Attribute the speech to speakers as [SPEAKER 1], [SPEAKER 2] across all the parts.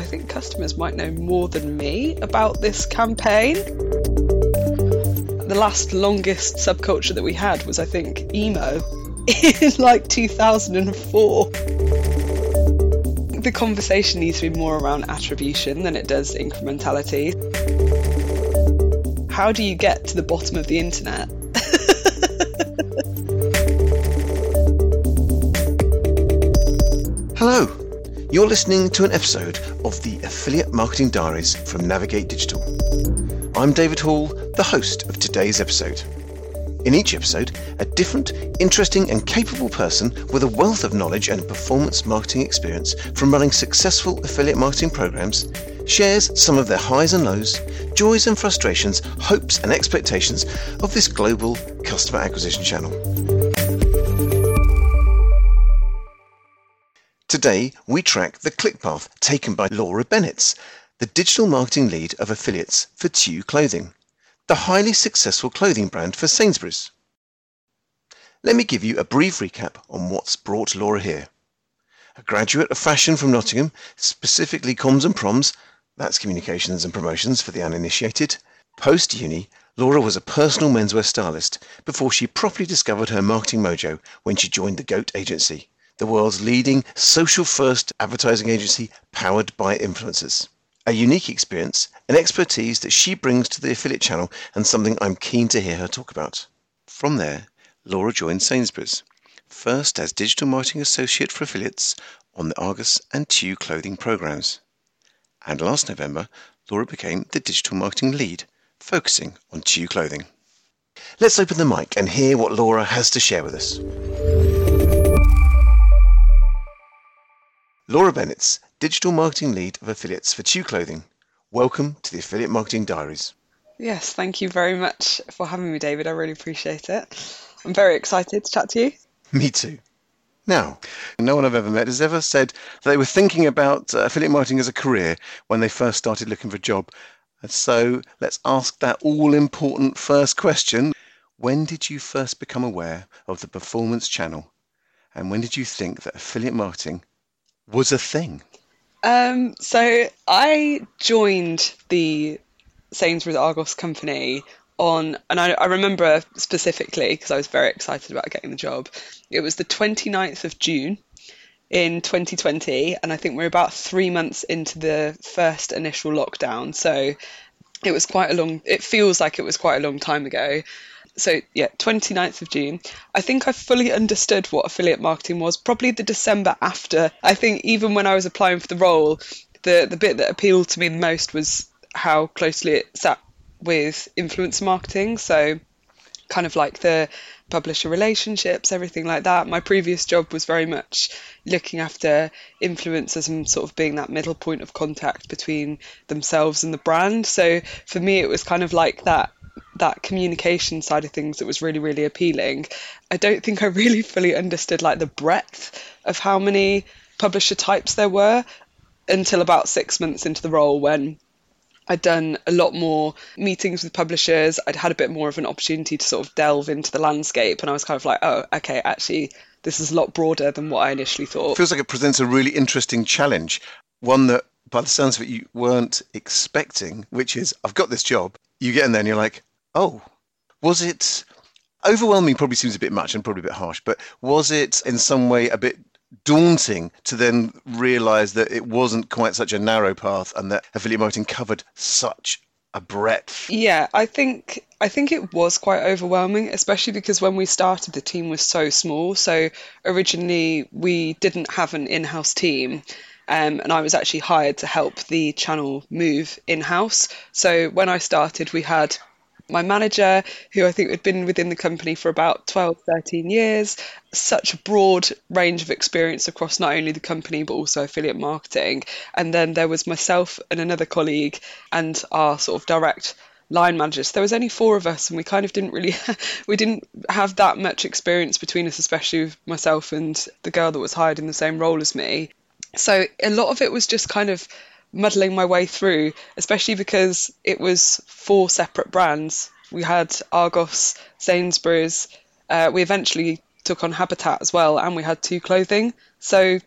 [SPEAKER 1] I think customers might know more than me about this campaign. The last longest subculture that we had was, I think, emo in like 2004. The conversation needs to be more around attribution than it does incrementality. How do you get to the bottom of the internet?
[SPEAKER 2] Hello, you're listening to an episode of the Affiliate Marketing Diaries from Navigate Digital. I'm David Hall, the host of today's episode. In each episode, a different, interesting, and capable person with a wealth of knowledge and performance marketing experience from running successful affiliate marketing programs shares some of their highs and lows, joys and frustrations, hopes and expectations of this global customer acquisition channel. Today, we track the click path taken by Laura Bennetts, the digital marketing lead of affiliates for Tu Clothing, the highly successful clothing brand for Sainsbury's. Let me give you a brief recap on what's brought Laura here. A graduate of fashion from Nottingham, specifically comms and proms, that's communications and promotions for the uninitiated. Post uni, Laura was a personal menswear stylist before she properly discovered her marketing mojo when she joined the GOAT agency the world's leading social first advertising agency powered by influencers. A unique experience, an expertise that she brings to the affiliate channel, and something I'm keen to hear her talk about. From there, Laura joined Sainsbury's, first as digital marketing associate for affiliates on the Argos and Tu clothing programs. And last November, Laura became the digital marketing lead, focusing on Tu clothing. Let's open the mic and hear what Laura has to share with us. Laura Bennetts, Digital Marketing Lead of Affiliates for Tu Clothing. Welcome to the Affiliate Marketing Diaries.
[SPEAKER 1] Yes, thank you very much for having me, David. I really appreciate it. I'm very excited to chat to you.
[SPEAKER 2] Me too. Now, no one I've ever met has ever said that they were thinking about uh, affiliate marketing as a career when they first started looking for a job. And so let's ask that all important first question When did you first become aware of the performance channel? And when did you think that affiliate marketing was a thing?
[SPEAKER 1] Um, so I joined the Sainsbury's Argos company on, and I, I remember specifically because I was very excited about getting the job. It was the 29th of June in 2020, and I think we're about three months into the first initial lockdown. So it was quite a long, it feels like it was quite a long time ago so yeah 29th of june. I think i fully understood what affiliate marketing was probably the december after. I think even when i was applying for the role the the bit that appealed to me the most was how closely it sat with influencer marketing. So kind of like the publisher relationships everything like that. My previous job was very much looking after influencers and sort of being that middle point of contact between themselves and the brand. So for me it was kind of like that that communication side of things that was really really appealing i don't think i really fully understood like the breadth of how many publisher types there were until about six months into the role when I'd done a lot more meetings with publishers. I'd had a bit more of an opportunity to sort of delve into the landscape, and I was kind of like, oh, okay, actually, this is a lot broader than what I initially thought.
[SPEAKER 2] Feels like it presents a really interesting challenge, one that, by the sounds of it, you weren't expecting, which is, I've got this job. You get in there and you're like, Oh, was it overwhelming? Probably seems a bit much and probably a bit harsh, but was it in some way a bit daunting to then realize that it wasn't quite such a narrow path and that affiliate marketing covered such a breadth?
[SPEAKER 1] Yeah, I think I think it was quite overwhelming, especially because when we started, the team was so small. So originally, we didn't have an in-house team. Um, and I was actually hired to help the channel move in house. So when I started, we had my manager, who I think had been within the company for about 12, 13 years, such a broad range of experience across not only the company but also affiliate marketing. And then there was myself and another colleague and our sort of direct line managers. There was only four of us, and we kind of didn't really, we didn't have that much experience between us, especially myself and the girl that was hired in the same role as me. So a lot of it was just kind of muddling my way through, especially because it was four separate brands. We had Argos, Sainsbury's. Uh, we eventually took on Habitat as well, and we had Tu Clothing. So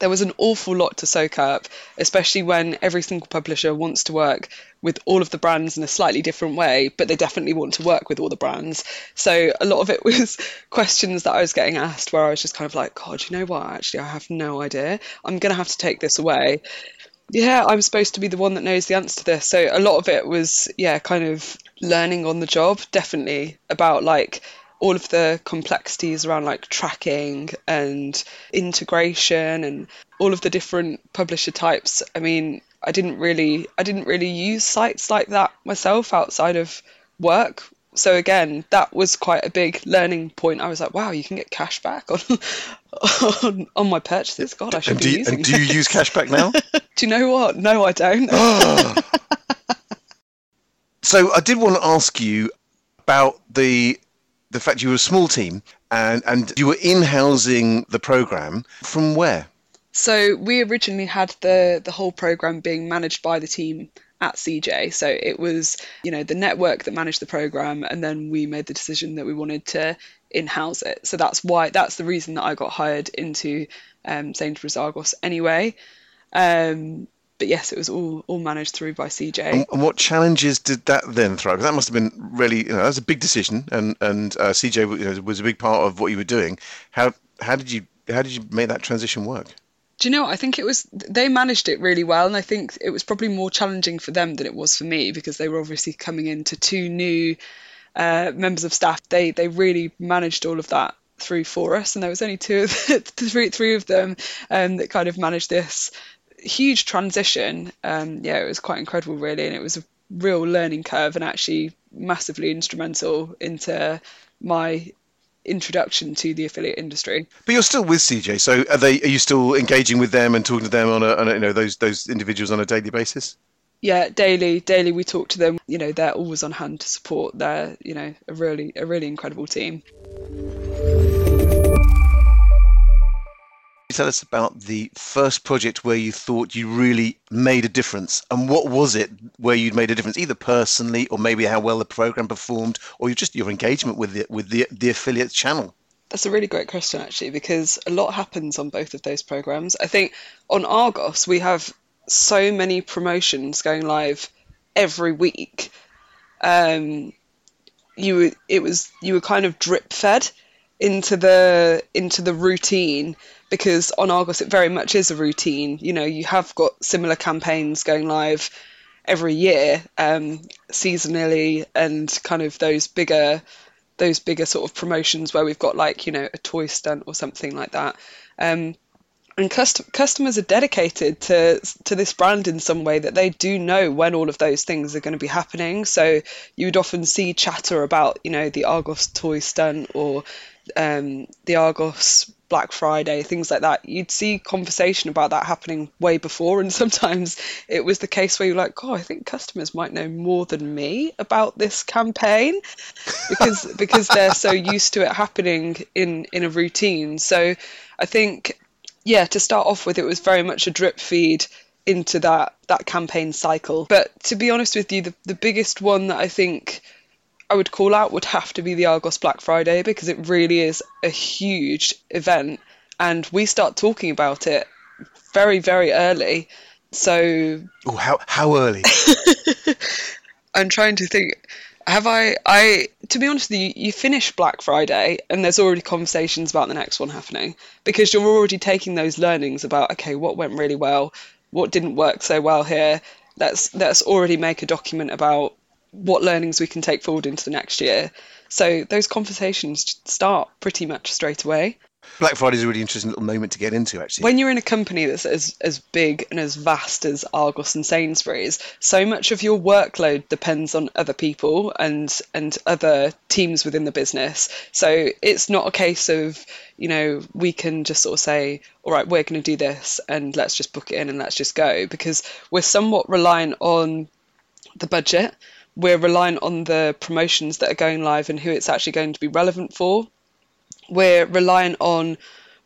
[SPEAKER 1] there was an awful lot to soak up, especially when every single publisher wants to work with all of the brands in a slightly different way, but they definitely want to work with all the brands. So a lot of it was questions that I was getting asked where I was just kind of like, God, you know what? Actually, I have no idea. I'm going to have to take this away. Yeah, I'm supposed to be the one that knows the answer to this. So a lot of it was, yeah, kind of learning on the job, definitely about like all of the complexities around like tracking and integration and all of the different publisher types. I mean, I didn't really I didn't really use sites like that myself outside of work. So again, that was quite a big learning point. I was like, wow, you can get cash back on on, on my purchases. God, I should
[SPEAKER 2] And
[SPEAKER 1] be
[SPEAKER 2] do
[SPEAKER 1] using
[SPEAKER 2] and do you use cashback now?
[SPEAKER 1] Do you know what? No, I don't. Ah.
[SPEAKER 2] So I did want to ask you about the the fact you were a small team and and you were in housing the program from where?
[SPEAKER 1] So we originally had the the whole program being managed by the team at CJ. So it was, you know, the network that managed the program, and then we made the decision that we wanted to in-house it. So that's why that's the reason that I got hired into um, Sainsbury's Argos anyway. Um, but yes, it was all all managed through by CJ.
[SPEAKER 2] And, what challenges did that then throw? Because that must have been really, you know, that was a big decision, and and uh, CJ you know, was a big part of what you were doing. How how did you how did you make that transition work?
[SPEAKER 1] Do you know? what? I think it was they managed it really well, and I think it was probably more challenging for them than it was for me because they were obviously coming into two new uh, members of staff. They they really managed all of that through for us, and there was only two of the, three three of them um, that kind of managed this huge transition. Um, yeah, it was quite incredible, really, and it was a real learning curve, and actually massively instrumental into my introduction to the affiliate industry.
[SPEAKER 2] But you're still with CJ, so are they? Are you still engaging with them and talking to them on a, on a you know those those individuals on a daily basis?
[SPEAKER 1] yeah daily daily we talk to them you know they're always on hand to support they're you know a really a really incredible team
[SPEAKER 2] Tell us about the first project where you thought you really made a difference, and what was it where you'd made a difference, either personally or maybe how well the program performed, or just your engagement with the with the the affiliate channel.
[SPEAKER 1] That's a really great question, actually, because a lot happens on both of those programs. I think on Argos, we have so many promotions going live every week. Um, you were, it was you were kind of drip fed into the into the routine because on Argos it very much is a routine. You know, you have got similar campaigns going live every year, um, seasonally, and kind of those bigger those bigger sort of promotions where we've got like you know a toy stunt or something like that. Um, and cust- customers are dedicated to to this brand in some way that they do know when all of those things are going to be happening. So you would often see chatter about you know the Argos toy stunt or um, the Argos Black Friday, things like that. You'd see conversation about that happening way before, and sometimes it was the case where you're like, "Oh, I think customers might know more than me about this campaign," because because they're so used to it happening in in a routine. So I think yeah, to start off with, it was very much a drip feed into that that campaign cycle. But to be honest with you, the, the biggest one that I think I would call out would have to be the Argos Black Friday because it really is a huge event, and we start talking about it very very early. So
[SPEAKER 2] Oh, how how early?
[SPEAKER 1] I'm trying to think. Have I? I to be honest with you, you finish Black Friday and there's already conversations about the next one happening because you're already taking those learnings about okay, what went really well, what didn't work so well here. Let's let's already make a document about what learnings we can take forward into the next year. So those conversations start pretty much straight away.
[SPEAKER 2] Black Friday is a really interesting little moment to get into, actually.
[SPEAKER 1] When you're in a company that's as, as big and as vast as Argos and Sainsbury's, so much of your workload depends on other people and and other teams within the business. So it's not a case of, you know, we can just sort of say, all right, we're going to do this and let's just book it in and let's just go because we're somewhat reliant on the budget. We're reliant on the promotions that are going live and who it's actually going to be relevant for we're reliant on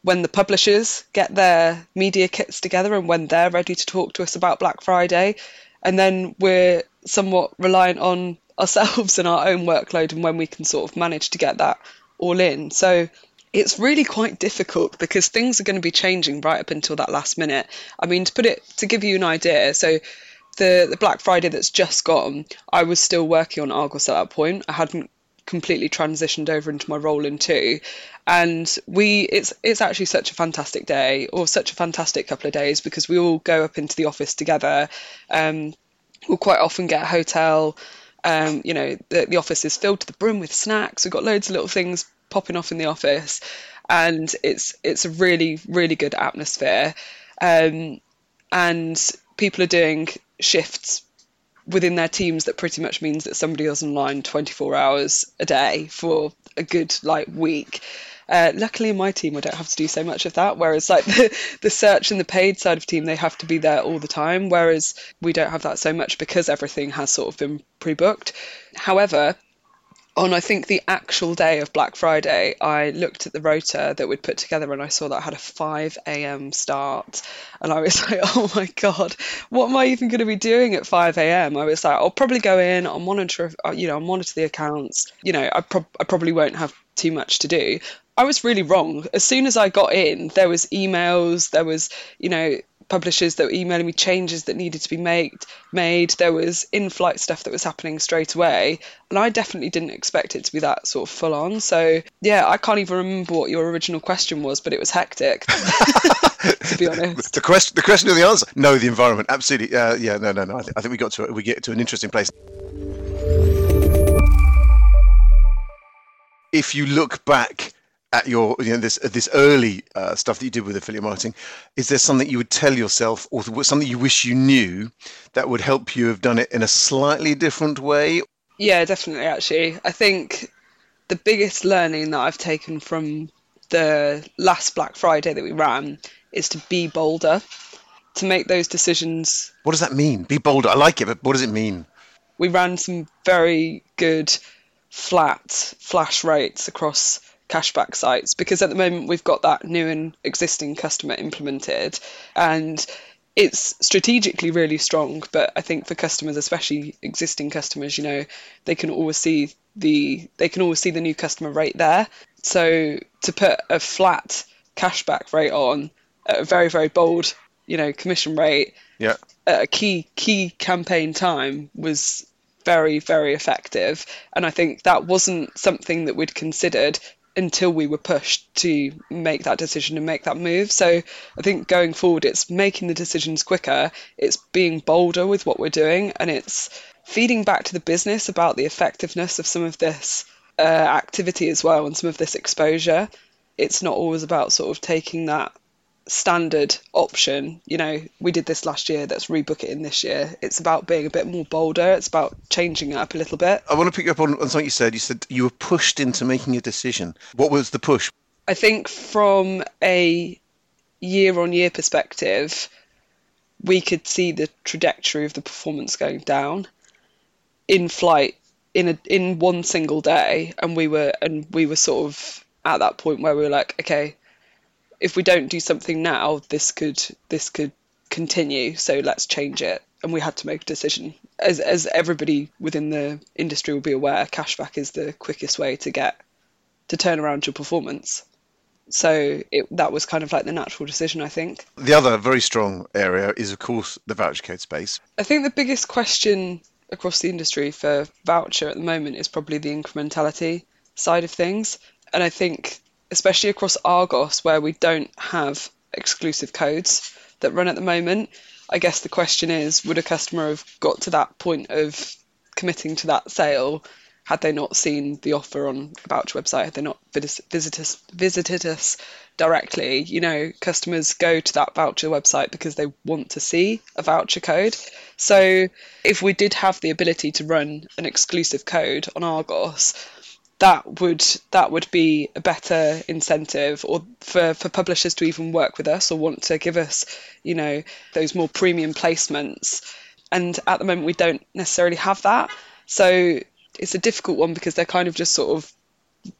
[SPEAKER 1] when the publishers get their media kits together and when they're ready to talk to us about Black Friday. And then we're somewhat reliant on ourselves and our own workload and when we can sort of manage to get that all in. So it's really quite difficult because things are going to be changing right up until that last minute. I mean, to put it to give you an idea, so the the Black Friday that's just gone, I was still working on Argos at that point. I hadn't completely transitioned over into my role in Tu. And we it's it's actually such a fantastic day or such a fantastic couple of days because we all go up into the office together. Um, we'll quite often get a hotel. Um, you know the, the office is filled to the brim with snacks. We've got loads of little things popping off in the office. And it's it's a really really good atmosphere. Um, and people are doing shifts within their teams that pretty much means that somebody is online 24 hours a day for a good like week. Uh, luckily in my team I don't have to do so much of that whereas like the, the search and the paid side of team they have to be there all the time whereas we don't have that so much because everything has sort of been pre-booked however on I think the actual day of Black Friday, I looked at the rota that we'd put together and I saw that I had a 5 a.m. start. And I was like, oh my God, what am I even going to be doing at 5 a.m.? I was like, I'll probably go in, I'll monitor, you know, I'll monitor the accounts. You know, I, pro- I probably won't have too much to do. I was really wrong. As soon as I got in, there was emails, there was, you know, publishers that were emailing me changes that needed to be made made. There was in-flight stuff that was happening straight away and i definitely didn't expect it to be that sort of full on so yeah i can't even remember what your original question was but it was hectic to be honest.
[SPEAKER 2] The question the question or the answer? No the environment. Absolutely. Uh, yeah no no no. I, th- I think we got to we get to an interesting place. If you look back at your you know this this early uh, stuff that you did with affiliate marketing is there something you would tell yourself or something you wish you knew that would help you have done it in a slightly different way?
[SPEAKER 1] Yeah definitely actually. I think the biggest learning that i've taken from the last black friday that we ran is to be bolder to make those decisions.
[SPEAKER 2] What does that mean? Be bolder. I like it but what does it mean?
[SPEAKER 1] We ran some very good flat flash rates across cashback sites because at the moment we've got that new and existing customer implemented and it's strategically really strong but i think for customers especially existing customers you know they can always see the they can always see the new customer rate there. So to put a flat cashback rate on at a very very bold you know commission rate
[SPEAKER 2] yeah.
[SPEAKER 1] at a key key campaign time was very very effective. And i think that wasn't something that we'd considered until we were pushed to make that decision and make that move. So I think going forward, it's making the decisions quicker, it's being bolder with what we're doing, and it's feeding back to the business about the effectiveness of some of this uh, activity as well and some of this exposure. It's not always about sort of taking that standard option. You know, we did this last year, let's rebook it in this year. It's about being a bit more bolder, it's about changing it up a little bit.
[SPEAKER 2] I want to pick you up on, on something you said. You said you were pushed into making a decision. What was the push?
[SPEAKER 1] I think from a year on year perspective, we could see the trajectory of the performance going down in flight in a in one single day and we were and we were sort of at that point where we were like okay if we don't do something now, this could this could continue. So let's change it. And we had to make a decision. As as everybody within the industry will be aware, cashback is the quickest way to get to turn around your performance. So it, that was kind of like the natural decision, I think.
[SPEAKER 2] The other very strong area is, of course, the voucher code space.
[SPEAKER 1] I think the biggest question across the industry for voucher at the moment is probably the incrementality side of things. And I think especially across Argos, where we don't have exclusive codes that run at the moment. I guess the question is would a customer have got to that point of committing to that sale had they not seen the offer on voucher website, had they not visit us, visited us directly? You know, customers go to that voucher website because they want to see a voucher code. So if we did have the ability to run an exclusive code on Argos, that would that would be a better incentive or for, for publishers to even work with us or want to give us you know those more premium placements and at the moment we don't necessarily have that so it's a difficult one because they're kind of just sort of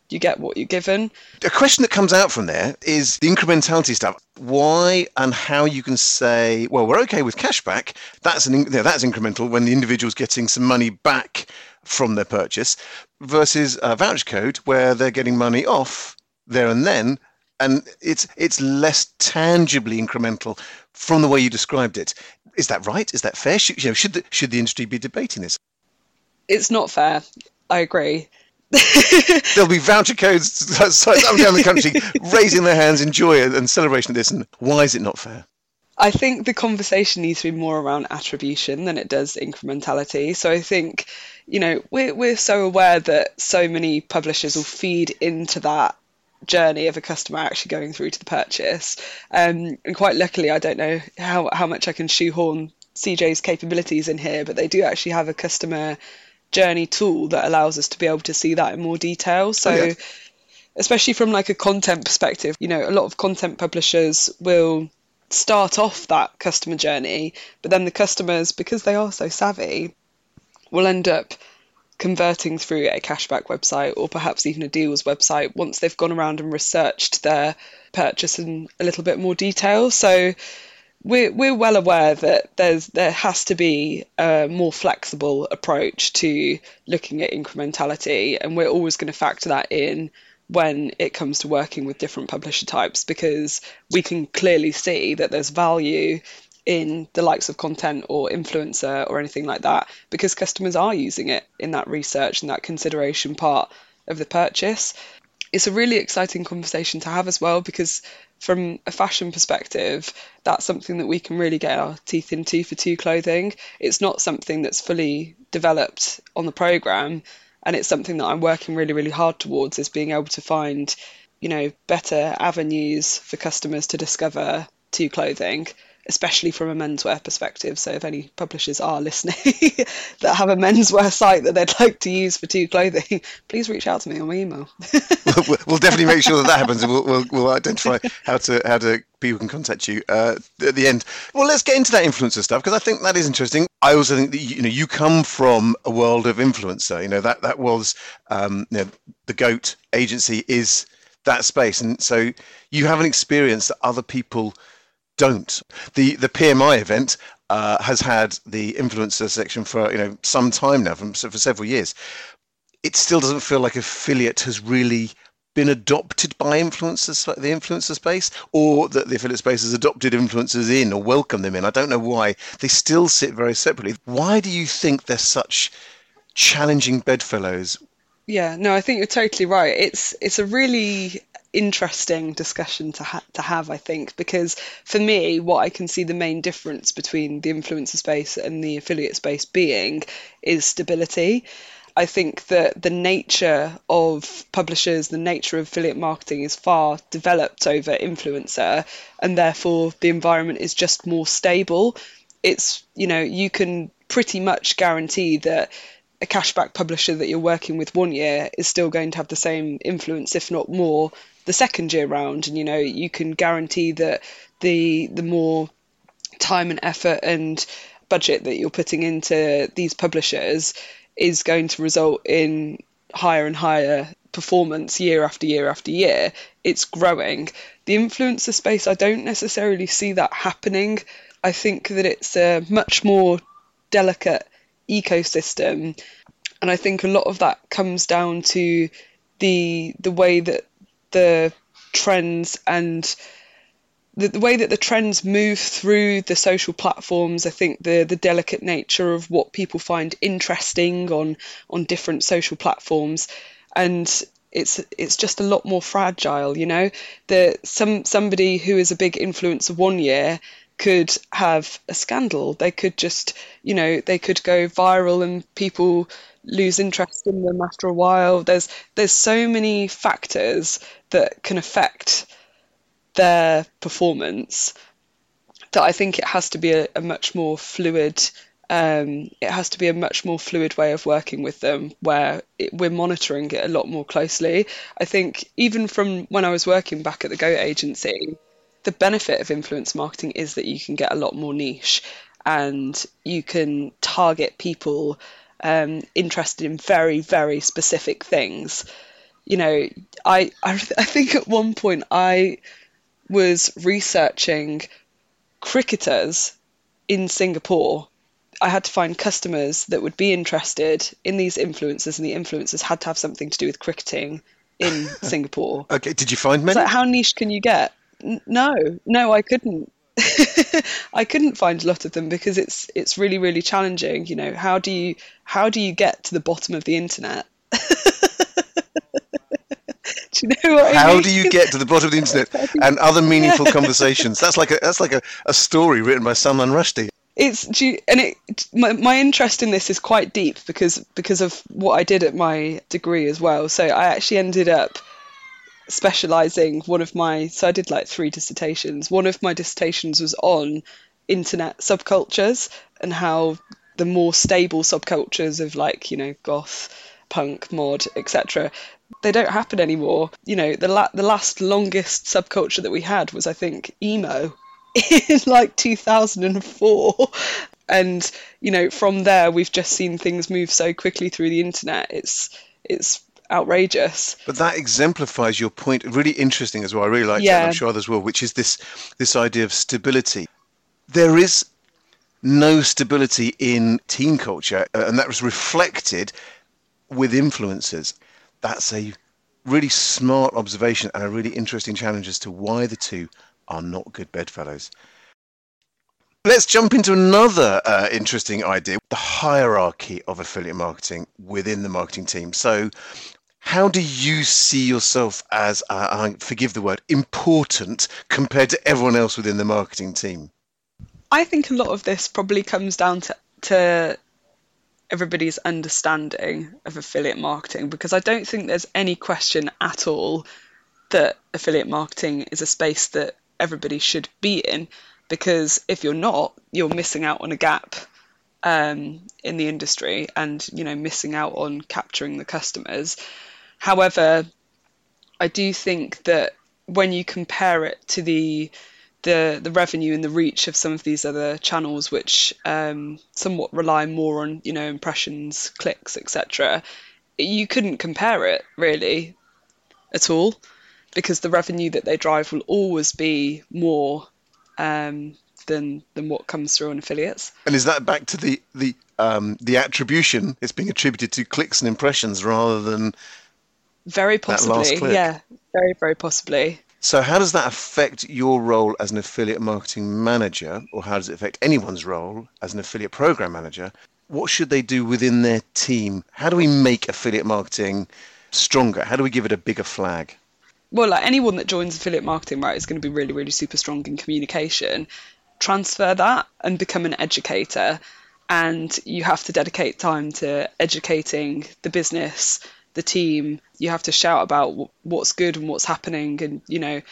[SPEAKER 1] you get what you're given.
[SPEAKER 2] A question that comes out from there is the incrementality stuff. Why and how you can say, well, we're okay with cashback. That's an that's incremental when the individual's getting some money back from their purchase, versus a voucher code where they're getting money off there and then, and it's it's less tangibly incremental from the way you described it. Is that right? Is that fair? Should, you know, should the, should the industry be debating this?
[SPEAKER 1] It's not fair. I agree.
[SPEAKER 2] There'll be voucher codes up and down the country raising their hands in joy and celebration of this. And why is it not fair?
[SPEAKER 1] I think the conversation needs to be more around attribution than it does incrementality. So I think, you know, we're, we're so aware that so many publishers will feed into that journey of a customer actually going through to the purchase. Um, and quite luckily, I don't know how, how much I can shoehorn CJ's capabilities in here, but they do actually have a customer journey tool that allows us to be able to see that in more detail. So, oh, especially from like a content perspective, you know, a lot of content publishers will start off that customer journey, but then the customers, because they are so savvy, will end up converting through a cashback website or perhaps even a deals website once they've gone around and researched their purchase in a little bit more detail. So we're we're well aware that there's there has to be a more flexible approach to looking at incrementality, and we're always going to factor that in when it comes to working with different publisher types because we can clearly see that there's value in the likes of content or influencer or anything like that because customers are using it in that research and that consideration part of the purchase. It's a really exciting conversation to have as well because from a fashion perspective, that's something that we can really get our teeth into for Tu clothing. It's not something that's fully developed on the program, and it's something that I'm working really, really hard towards is being able to find, you know, better avenues for customers to discover Tu clothing especially from a menswear perspective. So if any publishers are listening that have a menswear site that they'd like to use for Tu clothing, please reach out to me on my email.
[SPEAKER 2] we'll, we'll, definitely make sure that that happens, and we'll, we'll, we'll identify how to how to people can contact you uh, at the end. Well, let's get into that influencer stuff because I think that is interesting. I also think that you know you come from a world of influencer. You know that that was um, you know, the Goat agency is that space, and so you have an experience that other people don't. The the PMI event uh, has had the influencer section for you know some time now, from, for several years. It still doesn't feel like affiliate has really been adopted by influencers, the influencer space, or that the affiliate space has adopted influencers in or welcomed them in. I don't know why. They still sit very separately. Why do you think they're such challenging bedfellows?
[SPEAKER 1] Yeah, no, I think you're totally right. It's it's a really interesting discussion to ha- to have, I think, because for me, what I can see the main difference between the influencer space and the affiliate space being is stability. I think that the nature of publishers, the nature of affiliate marketing is far developed over influencer, and therefore the environment is just more stable. It's, you know, you can pretty much guarantee that a cashback publisher that you're working with one year is still going to have the same influence, if not more, the second year round. And you know, you can guarantee that the the more time and effort and budget that you're putting into these publishers is going to result in higher and higher performance year after year after year. It's growing. The influencer space, I don't necessarily see that happening. I think that it's a much more delicate ecosystem. And I think a lot of that comes down to the the way that the trends and the, the way that the trends move through the social platforms, I think the the delicate nature of what people find interesting on on different social platforms, and it's it's just a lot more fragile. You know, that some somebody who is a big influencer one year could have a scandal. They could just, you know, they could go viral and people lose interest in them after a while. There's there's so many factors that can affect their performance that I think it has to be a, a much more fluid. Um, it has to be a much more fluid way of working with them where it, we're monitoring it a lot more closely. I think even from when I was working back at the Goat agency, the benefit of influence marketing is that you can get a lot more niche and you can target people um, interested in very, very specific things. You know, I, I, I think at one point I was researching cricketers in Singapore. I had to find customers that would be interested in these influencers, and the influencers had to have something to do with cricketing in Singapore.
[SPEAKER 2] Okay, did you find many?
[SPEAKER 1] like, how niche can you get? No, no, I couldn't. I couldn't find a lot of them because it's it's really really challenging. You know, how do you how do you get to the bottom of the internet? do you know what I
[SPEAKER 2] How
[SPEAKER 1] mean?
[SPEAKER 2] do you get to the bottom of the internet and other meaningful conversations? That's like a that's like a, a story written by Salman Rushdie.
[SPEAKER 1] It's and it my, my interest in this is quite deep because because of what I did at my degree as well. So I actually ended up specializing one of my so I did like three dissertations. One of my dissertations was on internet subcultures and how the more stable subcultures of like, you know, goth, punk, mod, etc. They don't happen anymore. You know, the la- the last longest subculture that we had was I think emo in like 2004 and you know from there we've just seen things move so quickly through the internet it's it's outrageous
[SPEAKER 2] But that exemplifies your point. Really interesting as well. I really like that.
[SPEAKER 1] Yeah.
[SPEAKER 2] and I'm sure others will. Which is this this idea of stability. There is no stability in teen culture, uh, and that was reflected with influencers. That's a really smart observation and a really interesting challenge as to why the two are not good bedfellows. Let's jump into another uh, interesting idea the hierarchy of affiliate marketing within the marketing team. So, how do you see yourself as, uh, uh, forgive the word, important compared to everyone else within the marketing team?
[SPEAKER 1] i think a lot of this probably comes down to to everybody's understanding of affiliate marketing because i don't think there's any question at all that affiliate marketing is a space that everybody should be in because if you're not you're missing out on a gap um, in the industry and you know missing out on capturing the customers however i do think that when you compare it to the the the revenue and the reach of some of these other channels which um, somewhat rely more on you know impressions clicks etc you couldn't compare it really at all because the revenue that they drive will always be more um, than than what comes through on affiliates.
[SPEAKER 2] And is that back to the the um, the attribution? It's being attributed to clicks and impressions rather than.
[SPEAKER 1] Very possibly, yeah, very very possibly.
[SPEAKER 2] So, how does that affect your role as an affiliate marketing manager, or how does it affect anyone's role as an affiliate program manager? What should they do within their team? How do we make affiliate marketing stronger? How do we give it a bigger flag?
[SPEAKER 1] well, like anyone that joins affiliate marketing, right, is going to be really, really super strong in communication. Transfer that and become an educator. And you have to dedicate time to educating the business, the team. You have to shout about wh- what's good and what's happening and, you know,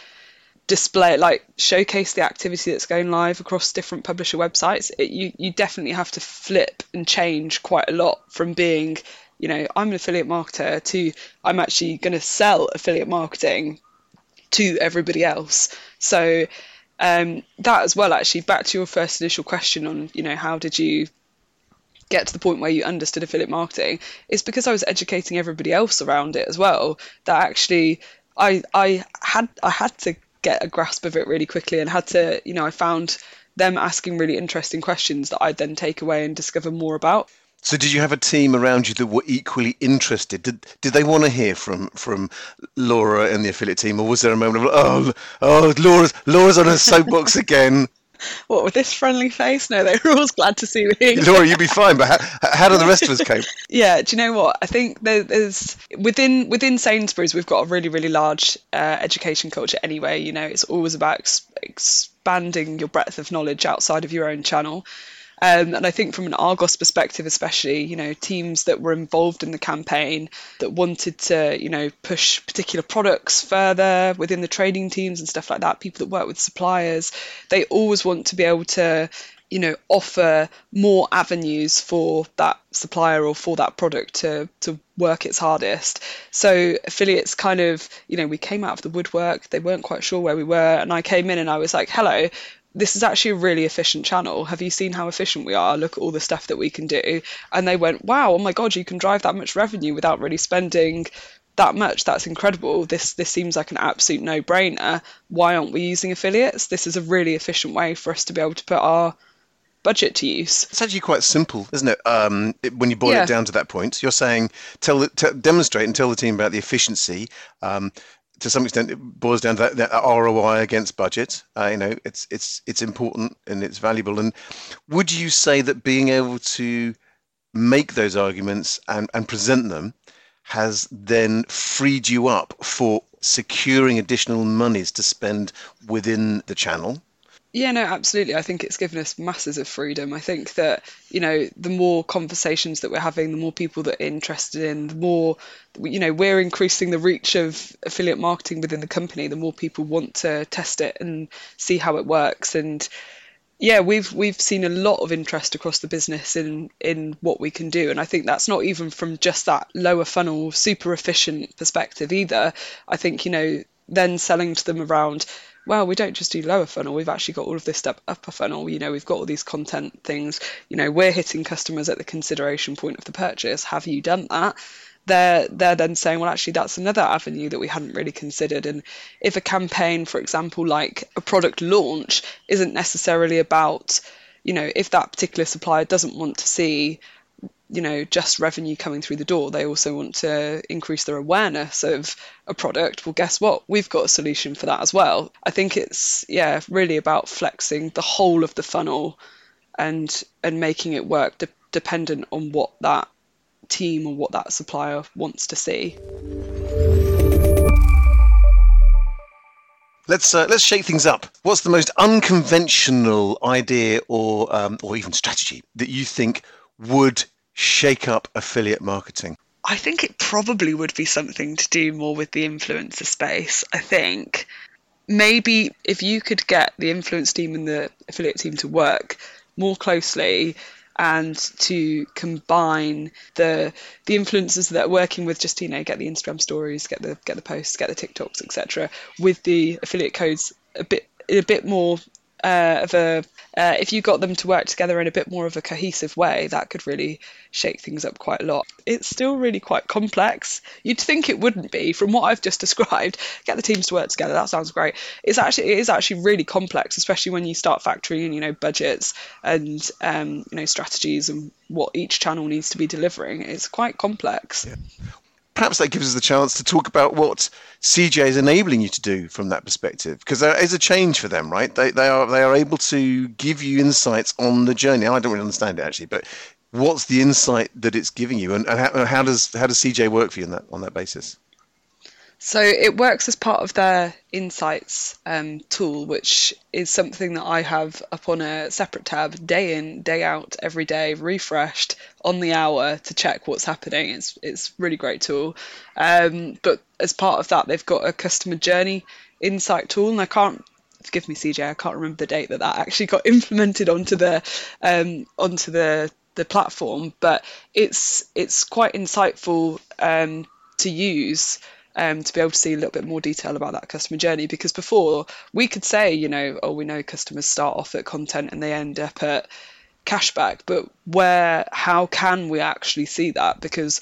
[SPEAKER 1] display, like, showcase the activity that's going live across different publisher websites. It, you, you definitely have to flip and change quite a lot from being you know, I'm an affiliate marketer to I'm actually going to sell affiliate marketing to everybody else. So um, that as well, actually, back to your first initial question on, you know, how did you get to the point where you understood affiliate marketing? It's because I was educating everybody else around it as well. That actually, I I had I had to get a grasp of it really quickly and had to, you know, I found them asking really interesting questions that I'd then take away and discover more about.
[SPEAKER 2] So, did you have a team around you that were equally interested? Did did they want to hear from from Laura and the affiliate team, or was there a moment of oh oh Laura's Laura's on her soapbox again?
[SPEAKER 1] What with this friendly face? No, they were always glad to see me.
[SPEAKER 2] Laura, you'd be fine, but how, how do the rest of us cope?
[SPEAKER 1] Yeah, do you know what? I think there- there's within within Sainsbury's we've got a really really large uh, education culture anyway. You know, it's always about ex- expanding your breadth of knowledge outside of your own channel. Um, and I think from an Argos perspective, especially, you know, teams that were involved in the campaign that wanted to, you know, push particular products further within the trading teams and stuff like that, people that work with suppliers, they always want to be able to, you know, offer more avenues for that supplier or for that product to to work its hardest. So affiliates kind of, you know, we came out of the woodwork, they weren't quite sure where we were, and I came in and I was like, hello, this is actually a really efficient channel. Have you seen how efficient we are? Look at all the stuff that we can do. And they went, wow, oh my God, you can drive that much revenue without really spending that much. That's incredible. This this seems like an absolute no brainer. Why aren't we using affiliates? This is a really efficient way for us to be able to put our budget to use.
[SPEAKER 2] It's actually quite simple, isn't it? Um, it when you boil
[SPEAKER 1] Yeah.
[SPEAKER 2] it down to that point, you're saying tell, the- t- demonstrate and tell the team about the efficiency. Um, to some extent, it boils down to that, that ROI against budget. Uh, you know, it's it's it's important and it's valuable. And would you say that being able to make those arguments and, and present them has then freed you up for securing additional monies to spend within the channel?
[SPEAKER 1] Yeah, no, absolutely. I think it's given us masses of freedom. I think that, you know, the more conversations that we're having, the more people that are interested in, the more, you know, we're increasing the reach of affiliate marketing within the company, the more people want to test it and see how it works. And yeah, we've we've seen a lot of interest across the business in in what we can do, and I think that's not even from just that lower funnel, super efficient perspective either. I think you know then selling to them around. Well, we don't just do lower funnel. We've actually got all of this stuff upper funnel. You know, we've got all these content things. You know, we're hitting customers at the consideration point of the purchase. Have you done that? they're they're then saying, well, actually, that's another avenue that we hadn't really considered. And if a campaign, for example, like a product launch, isn't necessarily about, you know, if that particular supplier doesn't want to see, you know, just revenue coming through the door, they also want to increase their awareness of a product. Well, guess what? We've got a solution for that as well. I think it's yeah, really about flexing the whole of the funnel and and making it work de- dependent on what that team or what that supplier wants to see.
[SPEAKER 2] Let's uh, let's shake things up. What's the most unconventional idea or um, or even strategy that you think would shake up affiliate marketing?
[SPEAKER 1] I think it probably would be something to do more with the influencer space. I think maybe if you could get the influence team and the affiliate team to work more closely and to combine the the influencers that are working with just you know get the Instagram stories, get the get the posts, get the TikToks, etc. with the affiliate codes a bit in a bit more uh, of a uh, if you got them to work together in a bit more of a cohesive way, that could really shake things up quite a lot. It's still really quite complex. You'd think it wouldn't be from what I've just described. Get the teams to work together. That sounds great. It's actually it is actually really complex, especially when you start factoring in you know budgets and um, you know strategies and what each channel needs to be delivering. It's quite complex.
[SPEAKER 2] Perhaps that gives us the chance to talk about what CJ is enabling you to do from that perspective, because there is a change for them, right? They, they are they are able to give you insights on the journey. I don't really understand it actually, but what's the insight that it's giving you, and, and how, how does how does CJ work for you on that on that basis?
[SPEAKER 1] So it works as part of their insights um, tool, which is something that I have up on a separate tab, day in, day out, every day, refreshed on the hour to check what's happening. It's it's really great tool. Um, but as part of that, they've got a customer journey insight tool, and I can't forgive me, CJ, I can't remember the date that that actually got implemented onto the um, onto the the platform, but it's it's quite insightful um, to use um, to be able to see a little bit more detail about that customer journey. Because before we could say, you know, oh, we know customers start off at content and they end up at cashback, but where, how can we actually see that? Because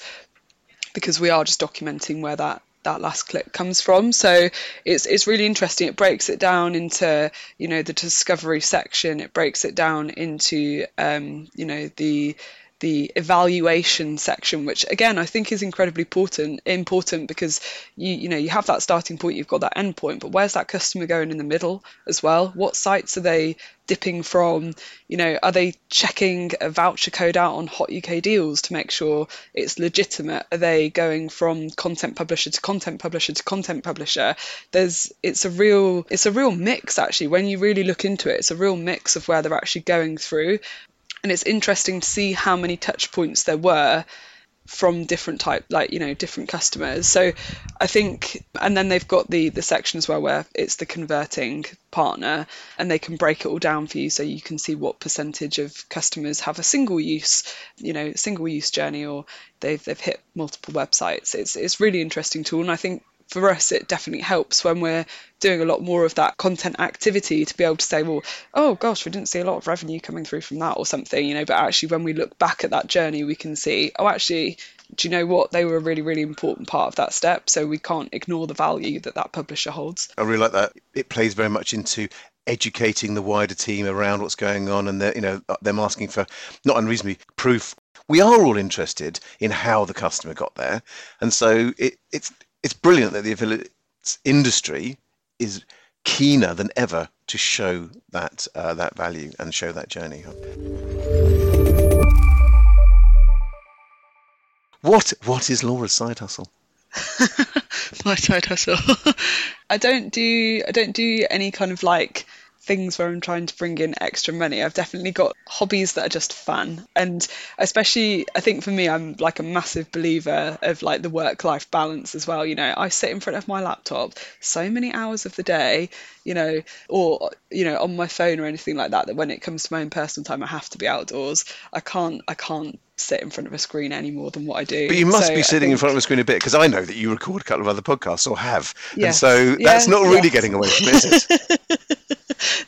[SPEAKER 1] because we are just documenting where that that last click comes from. So it's it's really interesting. It breaks it down into you know the discovery section. It breaks it down into um, you know the the evaluation section, which again I think is incredibly important important because you you know you have that starting point, you've got that end point, but where's that customer going in the middle as well? What sites are they dipping from? You know, are they checking a voucher code out on Hot UK Deals to make sure it's legitimate? Are they going from content publisher to content publisher to content publisher? There's it's a real it's a real mix actually when you really look into it. It's a real mix of where they're actually going through and it's interesting to see how many touch points there were from different type like you know different customers. So i think and then they've got the the section as well where it's the converting partner and they can break it all down for you so you can see what percentage of customers have a single use you know single use journey or they've they've hit multiple websites. It's it's really interesting tool and i think for us, it definitely helps when we're doing a lot more of that content activity to be able to say, well, oh gosh, we didn't see a lot of revenue coming through from that or something, you know. But actually, when we look back at that journey, we can see, oh, actually, do you know what? They were a really, really important part of that step. So we can't ignore the value that that publisher holds.
[SPEAKER 2] I really like that. It plays very much into educating the wider team around what's going on, and they're you know uh, them asking for not unreasonably proof. We are all interested in how the customer got there, and so it, it's it's brilliant that the affiliates industry is keener than ever to show that uh, that value and show that journey. What what is Laura's side hustle?
[SPEAKER 1] My side hustle. I don't do I don't do any kind of like things where I'm trying to bring in extra money. I've definitely got hobbies that are just fun. And especially, I think for me, I'm like a massive believer of like the work life balance as well. You know, I sit in front of my laptop so many hours of the day, you know, or, you know, on my phone or anything like that, that when it comes to my own personal time, I have to be outdoors. I can't, I can't sit in front of a screen any more than what I do.
[SPEAKER 2] But you must
[SPEAKER 1] So
[SPEAKER 2] be sitting in front of a screen a bit because I know that you record a couple of other podcasts or have, and so that's not really
[SPEAKER 1] yes.
[SPEAKER 2] getting away from it.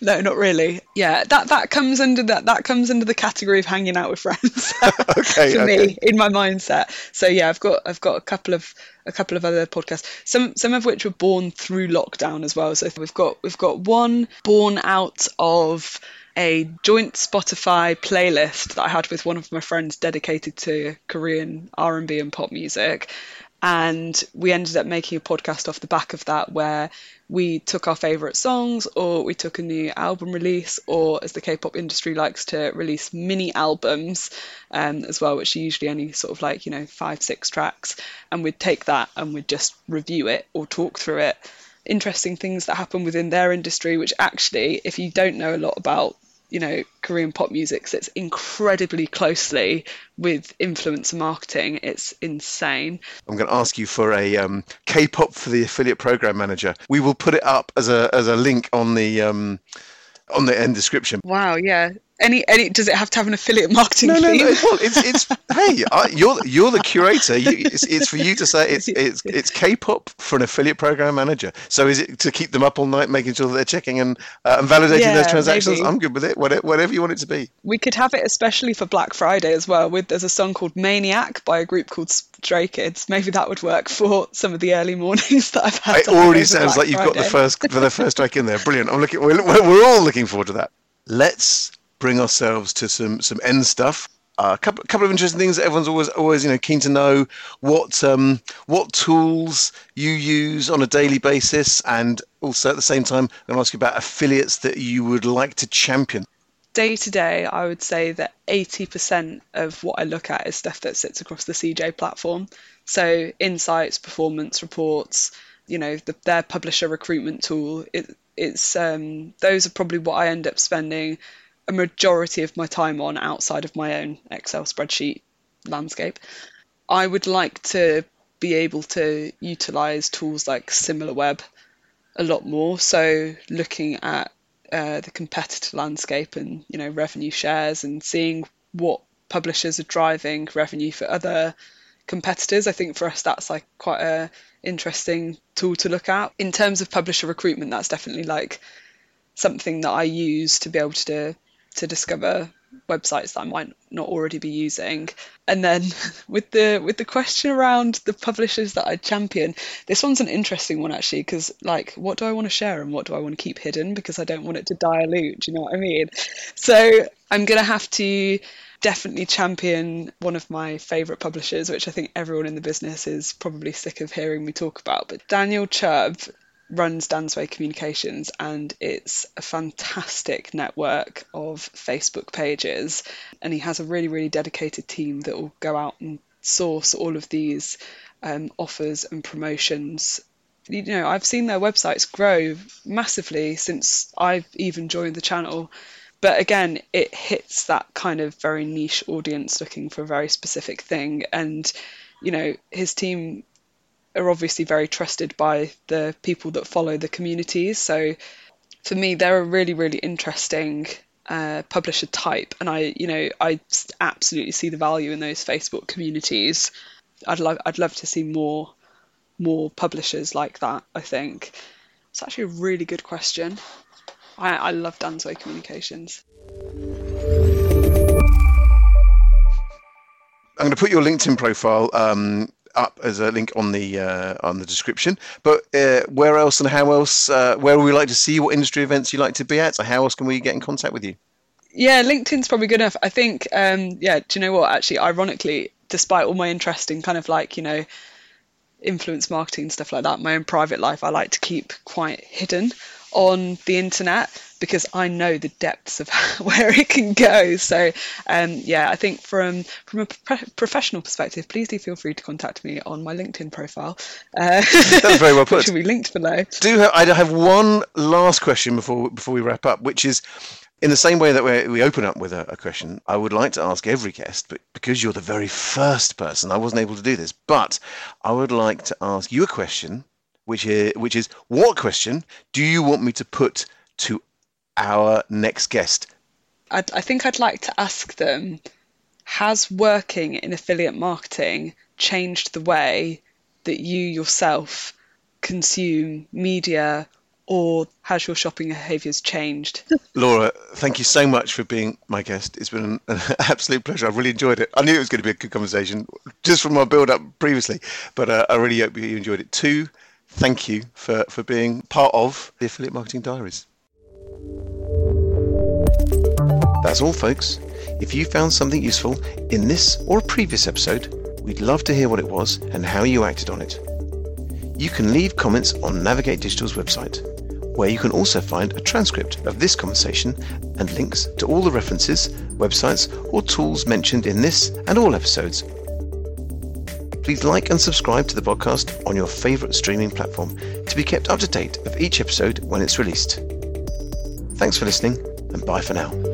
[SPEAKER 1] No, not really. Yeah, that that comes under that that comes under the category of hanging out with friends.
[SPEAKER 2] Okay,
[SPEAKER 1] for
[SPEAKER 2] okay.
[SPEAKER 1] me in my mindset. So yeah, I've got I've got a couple of a couple of other podcasts. Some some of which were born through lockdown as well. So we've got we've got one born out of a joint Spotify playlist that I had with one of my friends dedicated to Korean R&B and pop music. And we ended up making a podcast off the back of that where we took our favourite songs or we took a new album release or as the K-pop industry likes to release mini albums um, as well, which are usually only sort of like, you know, five, six tracks. And we'd take that and we'd just review it or talk through it. Interesting things that happen within their industry, which actually, if you don't know a lot about you know Korean pop music sits incredibly closely with influencer marketing. It's insane.
[SPEAKER 2] I'm going to ask you for a um, K-pop for the affiliate program manager. We will put it up as a as a link on the um, on the end description.
[SPEAKER 1] Wow, yeah. Any any does it have to have an affiliate marketing
[SPEAKER 2] No, no,
[SPEAKER 1] theme?
[SPEAKER 2] no. Well, it's it's hey, I, you're you're the curator. You, it's, it's for you to say it's it's it's K-pop for an affiliate program manager. So is it to keep them up all night, making sure that they're checking and uh, and validating
[SPEAKER 1] Yeah,
[SPEAKER 2] those transactions?
[SPEAKER 1] maybe.
[SPEAKER 2] I'm good with it. Whatever, whatever you want it to be.
[SPEAKER 1] We could have it especially for Black Friday as well. With there's a song called Maniac by a group called Stray Kids. Maybe that would work for some of the early mornings that I've had.
[SPEAKER 2] It already sounds
[SPEAKER 1] Black
[SPEAKER 2] like you've got the first for the first track in there. Brilliant. I'm looking. We're we're all looking forward to that. Let's bring ourselves to some some end stuff. A uh, couple couple of interesting things everyone's always always you know keen to know what um, what tools you use on a daily basis, and also at the same time, I'm going to ask you about affiliates that you would like to champion.
[SPEAKER 1] day to day, I would say that 80% of what I look at is stuff that sits across the CJ platform. So insights, performance reports, you know, the, their publisher recruitment tool. It, it's um, those are probably what I end up spending a majority of my time on outside of my own Excel spreadsheet landscape. I would like to be able to utilize tools like SimilarWeb a lot more. So looking at uh, the competitor landscape and you know revenue shares and seeing what publishers are driving revenue for other competitors. I think for us that's like quite a interesting tool to look at. In terms of publisher recruitment, that's definitely like something that I use to be able to to discover websites that I might not already be using. And then with the with the question around the publishers that I champion, this one's an interesting one actually because like what do I want to share and what do I want to keep hidden because I don't want it to dilute, do you know what I mean? So I'm gonna have to definitely champion one of my favorite publishers, which I think everyone in the business is probably sick of hearing me talk about. But Daniel Chubb runs Dansway Communications, and it's a fantastic network of Facebook pages. And he has a really, really dedicated team that will go out and source all of these um, offers and promotions. You know, I've seen their websites grow massively since I've even joined the channel. But again, it hits that kind of very niche audience looking for a very specific thing. And, you know, his team are obviously very trusted by the people that follow the communities. So for me, they're a really, really interesting uh, publisher type, and I, you know, I absolutely see the value in those Facebook communities. I'd love, I'd love to see more, more publishers like that. I think it's actually a really good question. I, I love Dansway Communications.
[SPEAKER 2] I'm going to put your LinkedIn profile um, up as a link on the uh, on the description. But uh, where else and how else? Uh, where would we like to see? What industry events you like to be at? So how else can we get in contact with you?
[SPEAKER 1] Yeah, LinkedIn's probably good enough. I think. Um, yeah. Do you know what? Actually, ironically, despite all my interest in kind of like you know influence marketing stuff like that, my own private life, I like to keep quite hidden on the internet because I know the depths of where it can go. So, um, yeah, I think from from a pro- professional perspective, please do feel free to contact me on my LinkedIn profile.
[SPEAKER 2] Uh, That's very well put.
[SPEAKER 1] which will be linked below.
[SPEAKER 2] Do have, I have one last question before before we wrap up, which is. In the same way that we we open up with a, a question, I would like to ask every guest, but because you're the very first person, I wasn't able to do this. But I would like to ask you a question which is, which is what question do you want me to put to our next guest?
[SPEAKER 1] I'd, I think I'd like to ask them Has working in affiliate marketing changed the way that you yourself consume media or has your shopping behaviours changed?
[SPEAKER 2] Laura, thank you so much for being my guest. It's been an, absolute pleasure. I've really enjoyed it. I knew it was going to be a good conversation just from my build up previously, but uh, I really hope you enjoyed it too. Thank you for, for being part of the Affiliate Marketing Diaries. That's all, folks. If you found something useful in this or a previous episode, we'd love to hear what it was and how you acted on it. You can leave comments on Navigate Digital's website, where you can also find a transcript of this conversation and links to all the references, websites, or tools mentioned in this and all episodes. Please like and subscribe to the podcast on your favourite streaming platform to be kept up to date of each episode when it's released. Thanks for listening, and bye for now.